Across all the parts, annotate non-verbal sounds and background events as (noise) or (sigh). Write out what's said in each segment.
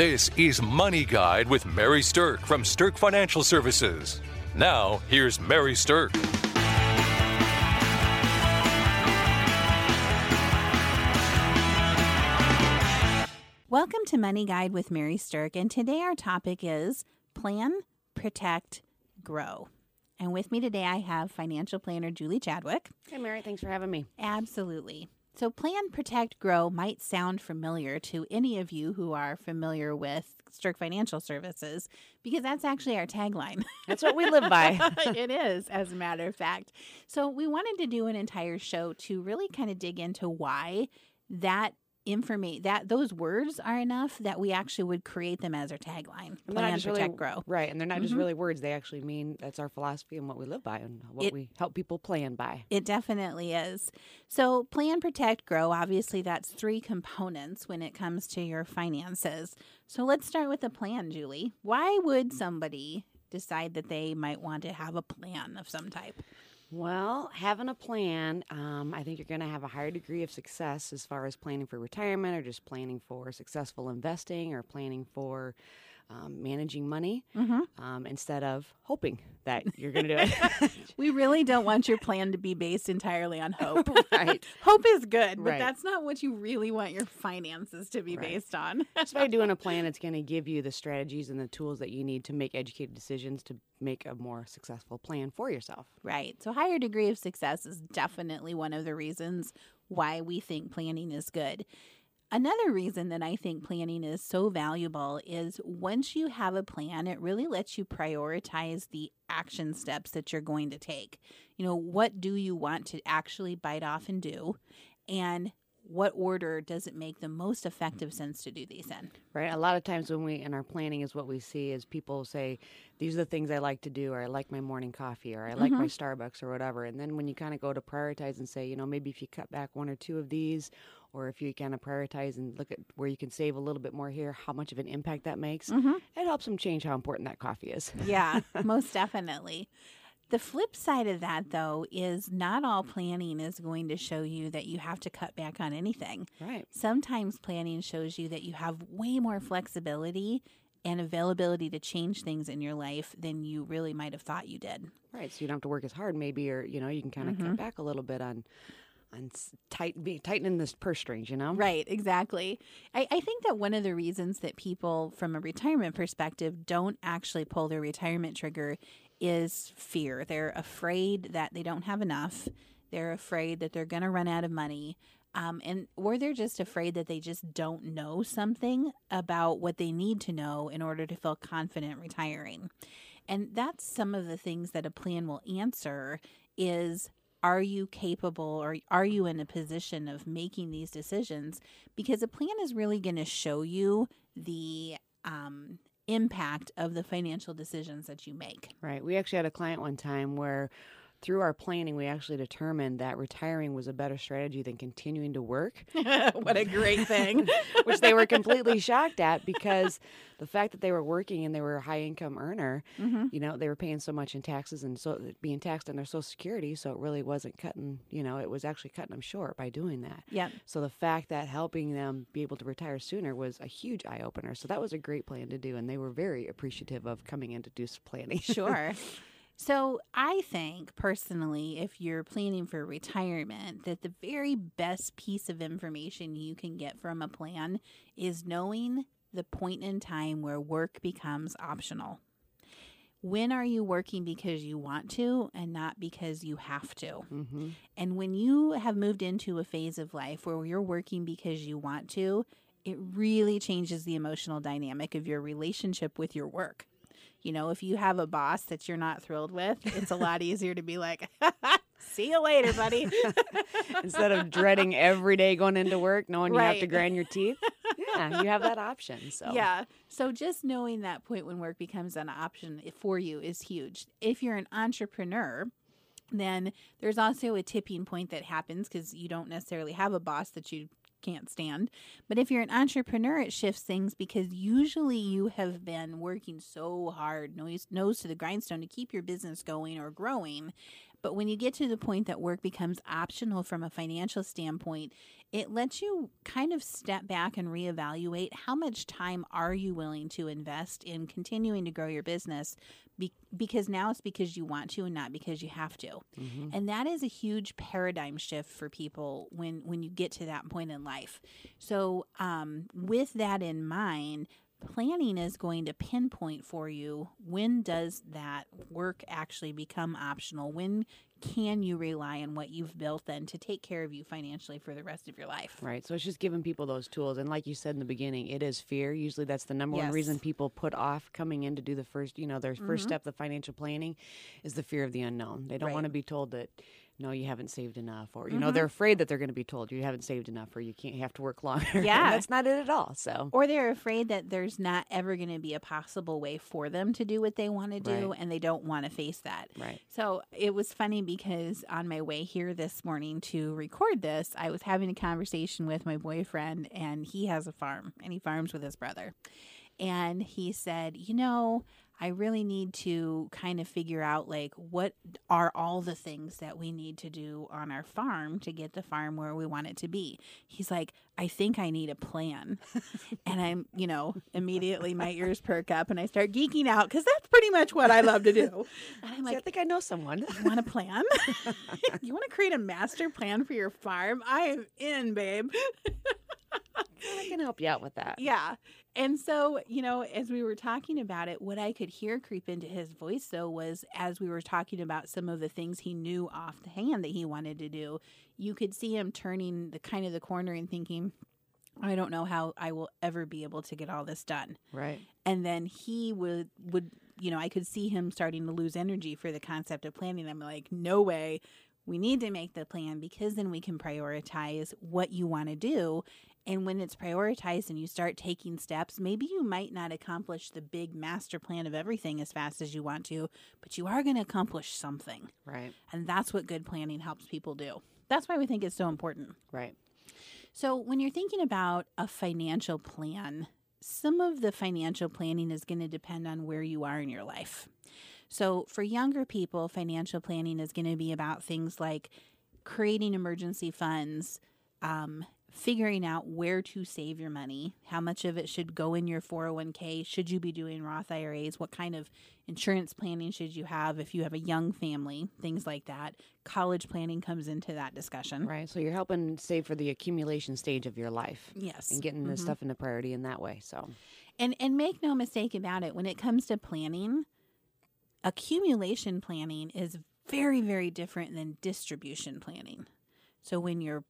This is Money Guide with Mary Stirk from Stirk Financial Services. Now, here's Mary Stirk. Welcome to Money Guide with Mary Stirk, and today our topic is Plan, Protect, Grow. And with me today, I have financial planner Julie Chadwick. Hey, Mary, thanks for having me. Absolutely. So, Plan, Protect, Grow might sound familiar to any of you who are familiar with Stirk Financial Services because that's actually our tagline. That's what we live by. (laughs) it is, as a matter of fact. So, we wanted to do an entire show to really kind of dig into why that information that those words are enough that we actually would create them as our tagline And plan protect really, grow Right, and they're not just Mhm. really words. They actually mean that's our philosophy and what we live by and what It- we help people plan by. It definitely is. So, plan, protect, grow, obviously, that's three components when it comes to your finances. So, let's start with the plan, Julie. Why would somebody decide that they might want to have a plan of some type? Well, having a plan, um, I think you're going to have a higher degree of success as far as planning for retirement or just planning for successful investing or planning for um, managing money Mm-hmm. um, instead of hoping that you're going to do it. (laughs) We really don't want your plan to be based entirely on (laughs) hope. right. (laughs) hope is good, but Right. that's not what you really want your finances to be Right. based on. Just by doing a plan, it's going to give you the strategies and the tools that you need to make educated decisions to make a more successful plan for yourself. Right. So, higher degree of success is definitely one of the reasons why we think planning is good. Another reason that I think planning is so valuable is once you have a plan, it really lets you prioritize the action steps that you're going to take. You know, what do you want to actually bite off and do? And what order does it make the most effective sense to do these in? Right. A lot of times when we in our planning is what we see is people say, These are the things I like to do, or I like my morning coffee, or I like my mm-hmm. Starbucks or whatever. And then when you kind of go to prioritize and say, you know, maybe if you cut back one or two of these, or if you kind of prioritize and look at where you can save a little bit more here, how much of an impact that makes, mm-hmm. it helps them change how important that coffee is. Yeah, (laughs) most definitely. The flip side of that, though, is not all planning is going to show you that you have to cut back on anything. Right. Sometimes planning shows you that you have way more flexibility and availability to change things in your life than you really might have thought you did. Right. So you don't have to work as hard, maybe, or, you know, you can kind of cut mm-hmm. back a little bit on. On tight, be, tightening this purse strings, you know. Right, exactly. I, I think that one of the reasons that people, from a retirement perspective, don't actually pull their retirement trigger is fear. They're afraid that they don't have enough. They're afraid that they're going to run out of money. Um, and or they're just afraid that they just don't know something about what they need to know in order to feel confident retiring. And that's some of the things that a plan will answer is are you capable or are you in a position of making these decisions? Because a plan is really going to show you the um, impact of the financial decisions that you make. Right. We actually had a client one time where through our planning, we actually determined that retiring was a better strategy than continuing to work, (laughs) what a great thing. (laughs) which they were completely shocked at because the fact that they were working and they were a high income earner, Mm-hmm. you know, they were paying so much in taxes and so being taxed on their social security. So it really wasn't cutting, you know, it was actually cutting them short by doing that. Yep. So the fact that helping them be able to retire sooner was a huge eye opener. So that was a great plan to do. And they were very appreciative of coming in to do some planning. (laughs) Sure. So, I think personally, if you're planning for retirement, that the very best piece of information you can get from a plan is knowing the point in time where work becomes optional. When are you working because you want to and not because you have to? hmm And when you have moved into a phase of life where you're working because you want to, it really changes the emotional dynamic of your relationship with your work. You know, if you have a boss that you're not thrilled with, it's a lot (laughs) easier to be like, (laughs) see you later, buddy. (laughs) Instead of dreading every day going into work, knowing you have to grind your teeth. Yeah, you have that option. So Yeah. So just knowing that point when work becomes an option for you is huge. If you're an entrepreneur, then there's also a tipping point that happens because you don't necessarily have a boss that you can't stand. But if you're an entrepreneur, it shifts things because usually you have been working so hard, nose, nose to the grindstone to keep your business going or growing. But when you get to the point that work becomes optional from a financial standpoint, it lets you kind of step back and reevaluate how much time are you willing to invest in continuing to grow your business be- because now it's because you want to and not because you have to. Mm-hmm. And that is a huge paradigm shift for people when when you get to that point in life. So, um, with that in mind, planning is going to pinpoint for you when does that work actually become optional when can you rely on what you've built then to take care of you financially for the rest of your life right so it's just giving people those tools and like you said in the beginning it is fear usually that's the number yes. one reason people put off coming in to do the first you know their 1st mm-hmm. step the financial planning is the fear of the unknown they don't right. want to be told that no, you haven't saved enough, or you mm-hmm. know they're afraid that they're going to be told you haven't saved enough, or you can't have to work longer. (laughs) Yeah, that's not it at all. So, or they're afraid that there's not ever going to be a possible way for them to do what they want to do, right. and they don't want to face that. Right. So it was funny because on my way here this morning to record this, I was having a conversation with my boyfriend, and he has a farm, and he farms with his brother, and he said, you know. I really need to kind of figure out like what are all the things that we need to do on our farm to get the farm where we want it to be. He's like, I think I need a plan. (laughs) and I'm, you know, immediately my ears perk up and I start geeking out because that's pretty much what I love to do. (laughs) And I'm like, I think I know someone. you want a plan? (laughs) you want to create a master plan for your farm? I am in, babe. I can help you out with that. Yeah. And so, you know, as we were talking about it, what I could hear creep into his voice, though, was as we were talking about some of the things he knew off the hand that he wanted to do, you could see him turning the kind of the corner and thinking, I don't know how I will ever be able to get all this done. Right. And then he would, would, you know, I could see him starting to lose energy for the concept of planning. I'm like, no way. We need to make the plan because then we can prioritize what you want to do and when it's prioritized and you start taking steps, maybe you might not accomplish the big master plan of everything as fast as you want to, but you are going to accomplish something. Right. And that's what good planning helps people do. That's why we think it's so important. Right. So when you're thinking about a financial plan, some of the financial planning is going to depend on where you are in your life. So for younger people, financial planning is going to be about things like creating emergency funds, um, figuring out where to save your money, how much of it should go in your 401k, should you be doing Roth IRAs, what kind of insurance planning should you have if you have a young family, things like that. College planning comes into that discussion. Right. So you're helping save for the accumulation stage of your life. Yes. And getting mm-hmm. the stuff into priority in that way. So And and make no mistake about it, when it comes to planning, accumulation planning is very very different than distribution planning. So when you're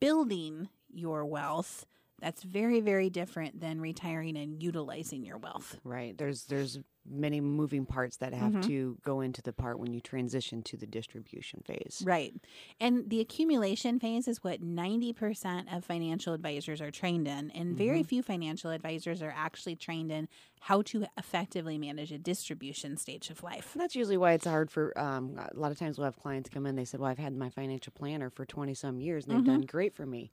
building your wealth that's very very different than retiring and utilizing your wealth right there's there's many moving parts that have mm-hmm. to go into the part when you transition to the distribution phase right and the accumulation phase is what 90% of financial advisors are trained in and mm-hmm. very few financial advisors are actually trained in how to effectively manage a distribution stage of life and that's usually why it's hard for um, a lot of times we'll have clients come in they said well i've had my financial planner for 20 some years and they've mm-hmm. done great for me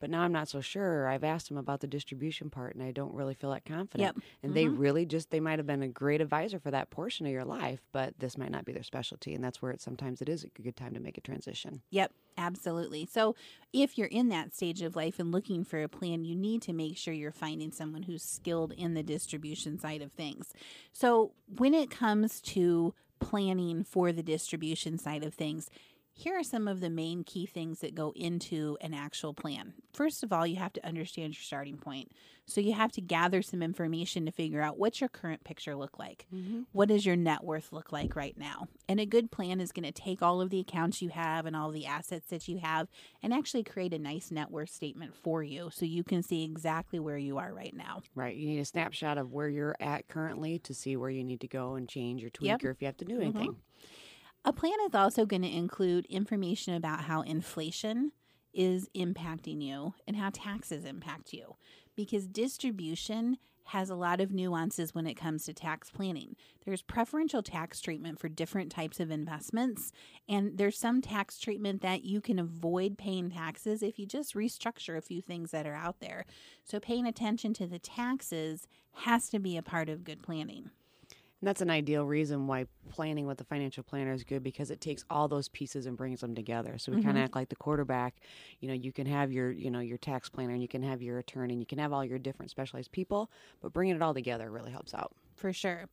but now I'm not so sure. I've asked them about the distribution part and I don't really feel that confident. Yep. And mm-hmm. they really just they might have been a great advisor for that portion of your life, but this might not be their specialty and that's where it sometimes it is a good time to make a transition. Yep, absolutely. So if you're in that stage of life and looking for a plan, you need to make sure you're finding someone who's skilled in the distribution side of things. So when it comes to planning for the distribution side of things, here are some of the main key things that go into an actual plan. First of all, you have to understand your starting point. So you have to gather some information to figure out what's your current picture look like. Mm-hmm. What does your net worth look like right now? And a good plan is going to take all of the accounts you have and all the assets that you have and actually create a nice net worth statement for you so you can see exactly where you are right now. Right. You need a snapshot of where you're at currently to see where you need to go and change or tweak yep. or if you have to do anything. Mm-hmm. A plan is also going to include information about how inflation is impacting you and how taxes impact you because distribution has a lot of nuances when it comes to tax planning. There's preferential tax treatment for different types of investments, and there's some tax treatment that you can avoid paying taxes if you just restructure a few things that are out there. So, paying attention to the taxes has to be a part of good planning. And that's an ideal reason why planning with the financial planner is good because it takes all those pieces and brings them together. So we kind of mm-hmm. act like the quarterback. You know, you can have your, you know, your tax planner and you can have your attorney and you can have all your different specialized people, but bringing it all together really helps out. For sure.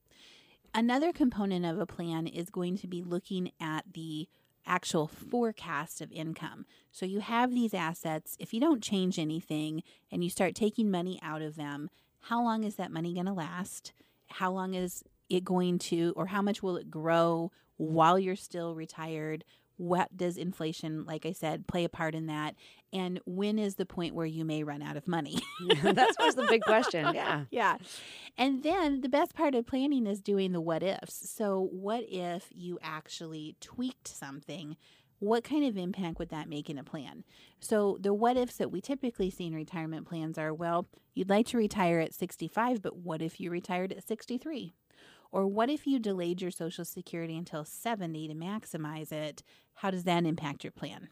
Another component of a plan is going to be looking at the actual forecast of income. So you have these assets. If you don't change anything and you start taking money out of them, how long is that money going to last? How long is it going to, or how much will it grow while you're still retired? What does inflation, like I said, play a part in that? And when is the point where you may run out of money? (laughs) That's always the big question. Yeah. (laughs) yeah. And then the best part of planning is doing the what ifs. So, what if you actually tweaked something? What kind of impact would that make in a plan? So, the what ifs that we typically see in retirement plans are well, you'd like to retire at 65, but what if you retired at 63? Or what if you delayed your Social Security until 70 to maximize it? How does that impact your plan?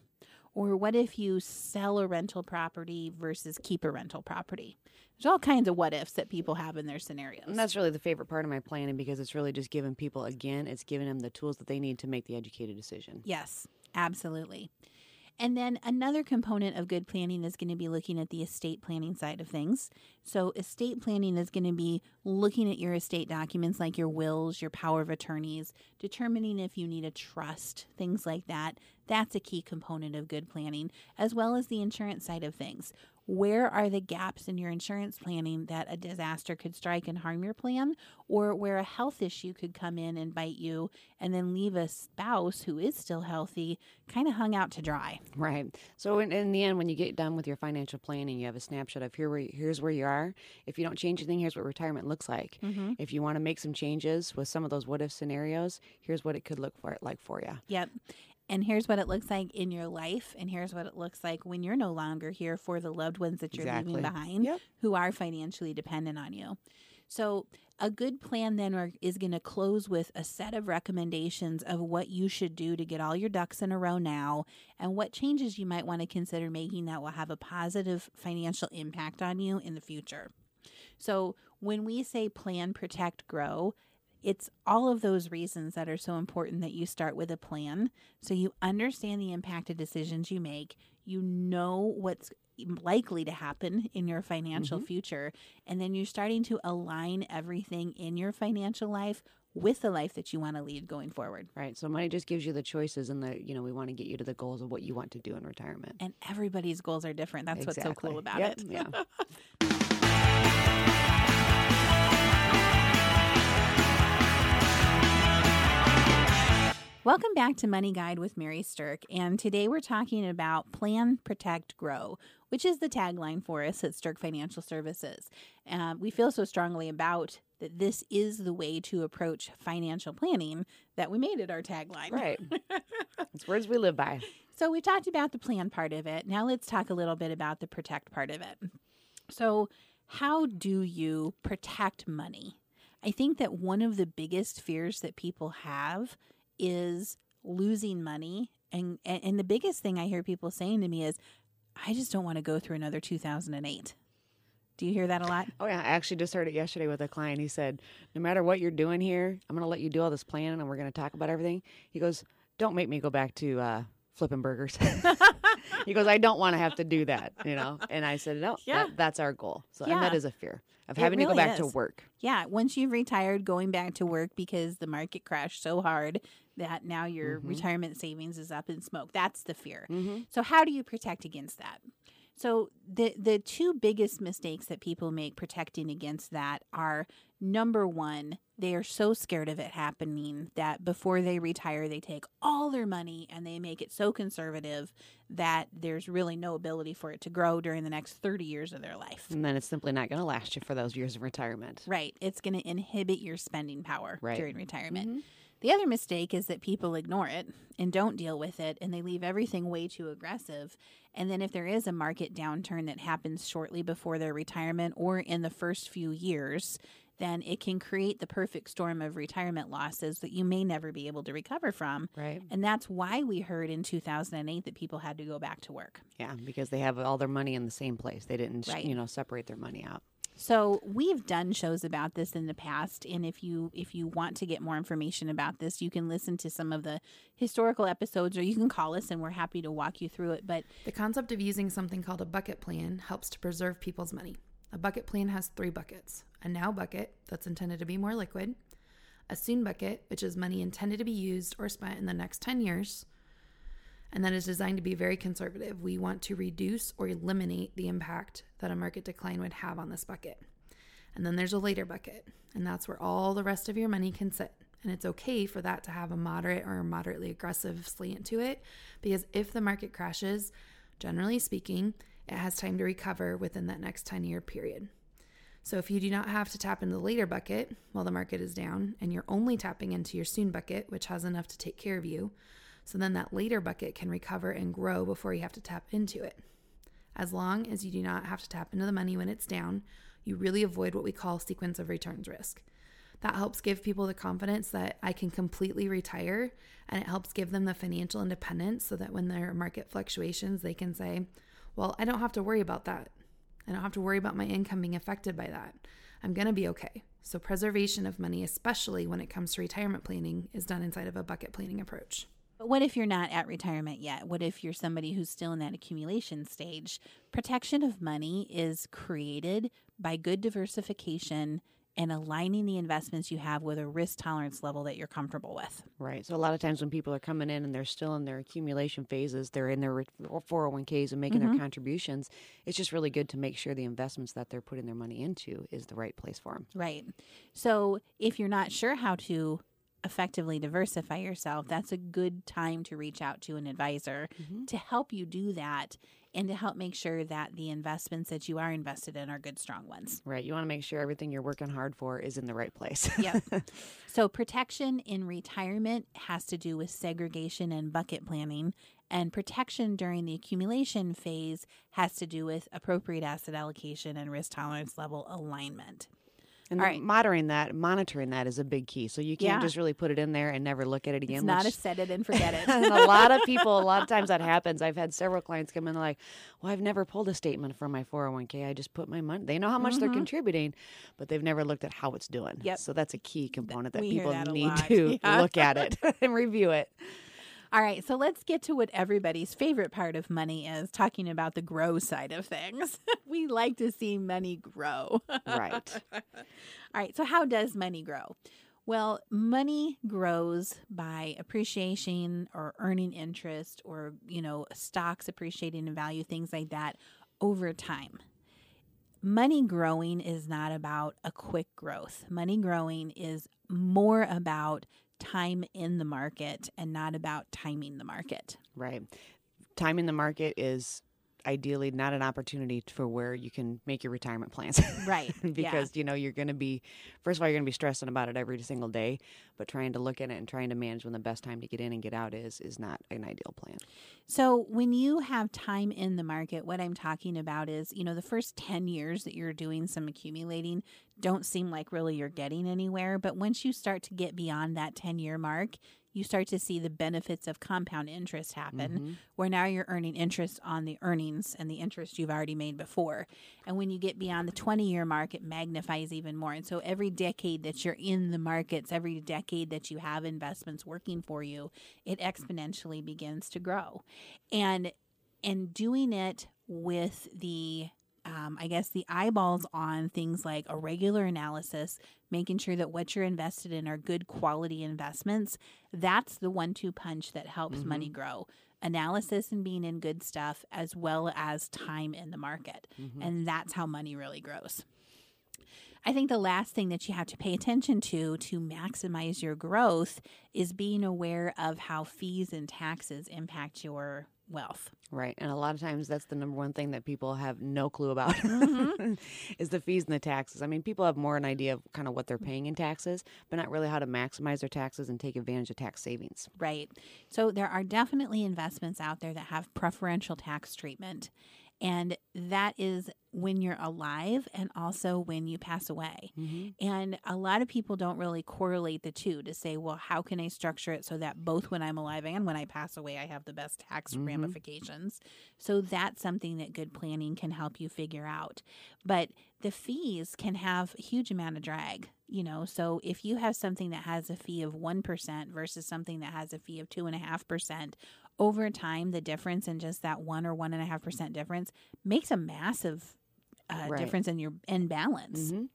Or what if you sell a rental property versus keep a rental property? There's all kinds of what ifs that people have in their scenarios. And that's really the favorite part of my planning because it's really just giving people, again, it's giving them the tools that they need to make the educated decision. Yes, absolutely. And then another component of good planning is going to be looking at the estate planning side of things. So, estate planning is going to be looking at your estate documents like your wills, your power of attorneys, determining if you need a trust, things like that. That's a key component of good planning, as well as the insurance side of things where are the gaps in your insurance planning that a disaster could strike and harm your plan, or where a health issue could come in and bite you and then leave a spouse who is still healthy kind of hung out to dry. Right. So in, in the end, when you get done with your financial planning, you have a snapshot of here where here's where you are. If you don't change anything, here's what retirement looks like. Mm-hmm. If you want to make some changes with some of those what if scenarios, here's what it could look for like for you. Yep and here's what it looks like in your life and here's what it looks like when you're no longer here for the loved ones that you're exactly. leaving behind yep. who are financially dependent on you so a good plan then is going to close with a set of recommendations of what you should do to get all your ducks in a row now and what changes you might want to consider making that will have a positive financial impact on you in the future so when we say plan protect grow it's all of those reasons that are so important that you start with a plan so you understand the impact of decisions you make, you know what's likely to happen in your financial mm-hmm. future, and then you're starting to align everything in your financial life with the life that you want to lead going forward. Right. So money just gives you the choices and the, you know, we want to get you to the goals of what you want to do in retirement. And everybody's goals are different. That's exactly. what's so cool about yep. it. Yeah. (laughs) Welcome back to Money Guide with Mary Stirk. And today we're talking about Plan, Protect, Grow, which is the tagline for us at Stirk Financial Services. Uh, we feel so strongly about that this is the way to approach financial planning that we made it our tagline. Right. (laughs) it's words we live by. So we talked about the plan part of it. Now let's talk a little bit about the protect part of it. So, how do you protect money? I think that one of the biggest fears that people have is losing money. And, and the biggest thing I hear people saying to me is, I just don't want to go through another 2008. Do you hear that a lot? Oh yeah, I actually just heard it yesterday with a client. He said, "No matter what you're doing here, I'm going to let you do all this planning, and we're going to talk about everything." He goes, "Don't make me go back to uh, flipping burgers." (laughs) he goes, "I don't want to have to do that," you know. And I said, "No, yeah. That, that's our goal." So, yeah. and that is a fear of having really to go back is. to work. Yeah, once you've retired, going back to work because the market crashed so hard that now your mm-hmm. retirement savings is up in smoke. That's the fear. Mm-hmm. So how do you protect against that? So the the two biggest mistakes that people make protecting against that are number 1, they are so scared of it happening that before they retire they take all their money and they make it so conservative that there's really no ability for it to grow during the next 30 years of their life. And then it's simply not going to last you for those years of retirement. Right. It's going to inhibit your spending power right. during retirement. Mm-hmm. The other mistake is that people ignore it and don't deal with it and they leave everything way too aggressive. And then, if there is a market downturn that happens shortly before their retirement or in the first few years, then it can create the perfect storm of retirement losses that you may never be able to recover from. Right. And that's why we heard in 2008 that people had to go back to work. Yeah, because they have all their money in the same place. They didn't, right. you know, separate their money out. So we've done shows about this in the past, and if you if you want to get more information about this, you can listen to some of the historical episodes, or you can call us, and we're happy to walk you through it. But The concept of using something called a bucket plan helps to preserve people's money. A bucket plan has three buckets a now bucket, that's intended to be more liquid, a soon bucket, which is money intended to be used or spent in the next 10 years, and that is designed to be very conservative. We want to reduce or eliminate the impact that a market decline would have on this bucket. And then there's a later bucket, and that's where all the rest of your money can sit. And it's okay for that to have a moderate or moderately aggressive slant to it because if the market crashes, generally speaking, it has time to recover within that next 10 year period. So if you do not have to tap into the later bucket while the market is down and you're only tapping into your soon bucket, which has enough to take care of you, so then that later bucket can recover and grow before you have to tap into it. As long as you do not have to tap into the money when it's down, you really avoid what we call sequence of returns risk. That helps give people the confidence that I can completely retire and it helps give them the financial independence so that when there are market fluctuations, they can say, Well, I don't have to worry about that. I don't have to worry about my income being affected by that. I'm going to be okay. So, preservation of money, especially when it comes to retirement planning, is done inside of a bucket planning approach. But what if you're not at retirement yet? What if you're somebody who's still in that accumulation stage? Protection of money is created by good diversification and aligning the investments you have with a risk tolerance level that you're comfortable with. Right. So a lot of times when people are coming in and they're still in their accumulation phases, they're in their 401ks and making their mm-hmm. contributions. It's just really good to make sure the investments that they're putting their money into is the right place for them. Right. So if you're not sure how to effectively diversify yourself, that's a good time to reach out to an advisor mm-hmm. to help you do that and to help make sure that the investments that you are invested in are good, strong ones. Right. You want to make sure everything you're working hard for is in the right place. Yep. (laughs) so protection in retirement has to do with segregation and bucket planning. And protection during the accumulation phase has to do with appropriate asset allocation and risk tolerance level alignment. And All right. monitoring that, monitoring that is a big key. So you can't Yeah. just really put it in there and never look at it again. It's not a set it and forget it. (laughs) and a lot of people, a lot of times that happens. I've had several clients come in like, "Well, I've never pulled a statement from my 401k. I just put my money. They know how much they're contributing, but they've never looked at how it's doing. Mm-hmm. Yep. So that's a key component that we people that need lot. to (laughs) Yeah. look at it (laughs) and review it. All right, so let's get to what everybody's favorite part of money is talking about the grow side of things. (laughs) we like to see money grow. Right. (laughs) All right, so how does money grow? Well, money grows by appreciation or earning interest or, you know, stocks appreciating in value, things like that over time. Money growing is not about a quick growth. Money growing is more about time in the market and not about timing the market. Right. Time in the market is ideally not an opportunity for where you can make your retirement plans. Right. (laughs) yeah. because you know you're going to be first of all you're going to be stressing about it every single day but trying to look at it and trying to manage when the best time to get in and get out is is not an ideal plan So, when you have time in the market, what I'm talking about is, you know, the first 10 years that you're doing some accumulating don't seem like really you're getting anywhere. But once you start to get beyond that 10 year mark, you start to see the benefits of compound interest happen, mm-hmm. where now you're earning interest on the earnings and the interest you've already made before. And when you get beyond the 20 year mark, it magnifies even more. And so, every decade that you're in the markets, every decade that you have investments working for you, it exponentially begins to grow and and doing it with the um, I guess the eyeballs on things like a regular analysis, making sure that what you're invested in are good quality investments. That's the one two punch that helps money grow. Analysis and being in good stuff, as well as time in the market. And that's how money really grows. I think the last thing that you have to pay attention to to maximize your growth is being aware of how fees and taxes impact your wealth. right and a lot of times that's the number one thing that people have no clue about mm-hmm. (laughs) is the fees and the taxes i mean people have more an idea of kind of what they're paying in taxes but not really how to maximize their taxes and take advantage of tax savings Right. So there are definitely investments out there that have preferential tax treatment. And that is when you're alive and also when you pass away. Mm-hmm. And a lot of people don't really correlate the two to say, well, how can I structure it so that both when I'm alive and when I pass away, I have the best tax Mhm. ramifications? So that's something that good planning can help you figure out. But the fees can have a huge amount of drag, you know. So if you have something that has a fee of 1% versus something that has a fee of 2.5%, over time, the difference in just that 1 or 1.5% difference makes a massive uh, Right. difference in your in balance. Mhm.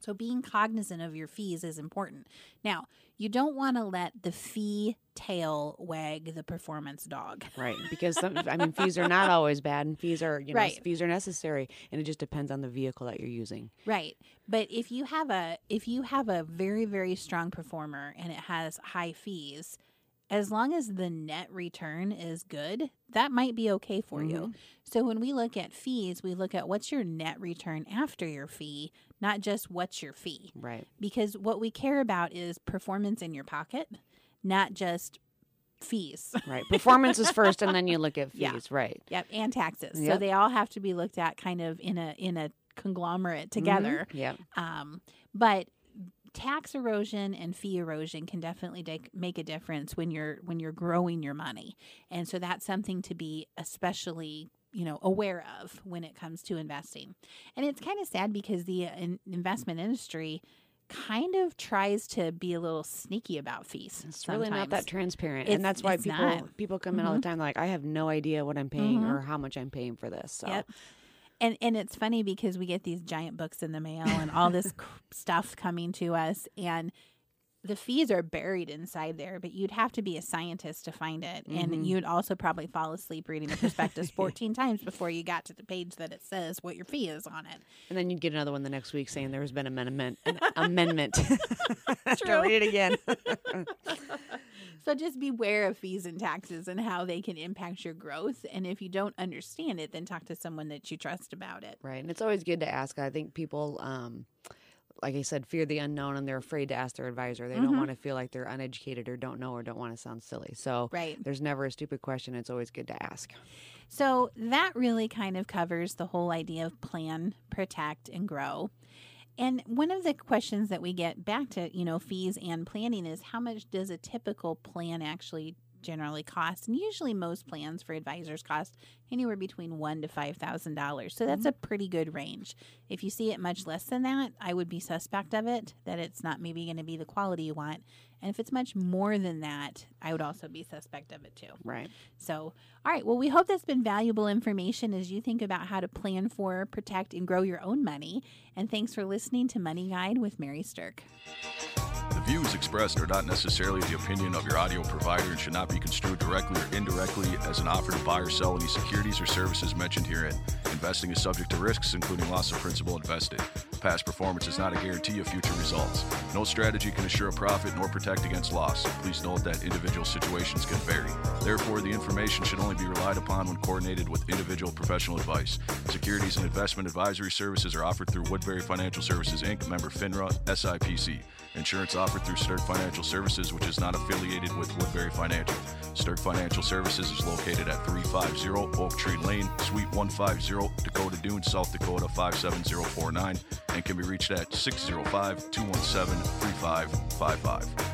So being cognizant of your fees is important. Now, you don't want to let the fee tail wag the performance dog. Right, because some, I mean, fees are (laughs) not always bad, and fees are you know Right. fees are necessary, and it just depends on the vehicle that you're using. Right. But if you have a if you have a very very strong performer and it has high fees, as long as the net return is good, that might be okay for you. So when we look at fees, we look at what's your net return after your fee, not just what's your fee. Right. Because what we care about is performance in your pocket, not just fees. Right. Performance is first, and then you look at (laughs) fees. Yeah. Right. Yep, and taxes. So they all have to be looked at kind of in a in a conglomerate together. Yeah. Um, but tax erosion and fee erosion can definitely take, make a difference when you're when you're growing your money, and so that's something to be especially you know aware of when it comes to investing. And it's kind of sad because the uh, in- investment industry kind of tries to be a little sneaky about fees. It's really not that transparent, It's- and that's why people not. people come in all the time like, I have no idea what I'm paying Mhm. or how much I'm paying for this. So Yep. And and it's funny because we get these giant books in the mail and all this (laughs) stuff coming to us and the fees are buried inside there, but you'd have to be a scientist to find it. And Mhm. you'd also probably fall asleep reading the prospectus (laughs) 14 times before you got to the page that it says what your fee is on it. and then you'd get another one the next week saying there has been amendment an (laughs) amendment. (laughs) True. Read it again. So just beware of fees and taxes and how they can impact your growth. And if you don't understand it, then talk to someone that you trust about it. Right. And it's always good to ask. I think people, um, like I said, fear the unknown and they're afraid to ask their advisor. They Mhm. don't want to feel like they're uneducated or don't know or don't want to sound silly. So Right. there's never a stupid question. It's always good to ask. So that really kind of covers the whole idea of plan, protect, and grow. And one of the questions that we get back to, you know, fees and planning is how much does a typical plan actually generally cost? And usually most plans for advisors cost anywhere between one to five thousand dollars. So that's mm-hmm. a pretty good range. If you see it much less than that, I would be suspect of it, that it's not maybe going to be the quality you want. And if it's much more than that, I would also be suspect of it too. Right. So, all right. Well, we hope that's been valuable information as you think about how to plan for, protect, and grow your own money. And thanks for listening to Money Guide with Mary Stirk. The views expressed are not necessarily the opinion of your audio provider and should not be construed directly or indirectly as an offer to buy or sell any securities or services mentioned herein. Investing is subject to risks, including loss of principal invested. Past performance is not a guarantee of future results. No strategy can assure a profit nor protect against loss. Please note that individual situations can vary. Therefore, the information should only be relied upon when coordinated with individual professional advice. Securities and investment advisory services are offered through Woodbury Financial Services Inc., member FINRA, SIPC. Insurance offered through Sturk Financial Services, which is not affiliated with Woodbury Financial. Sturk Financial Services is located at 350 Oak Tree Lane, Suite 150, Dakota Dunes, South Dakota 57049, and can be reached at 605 217 3555.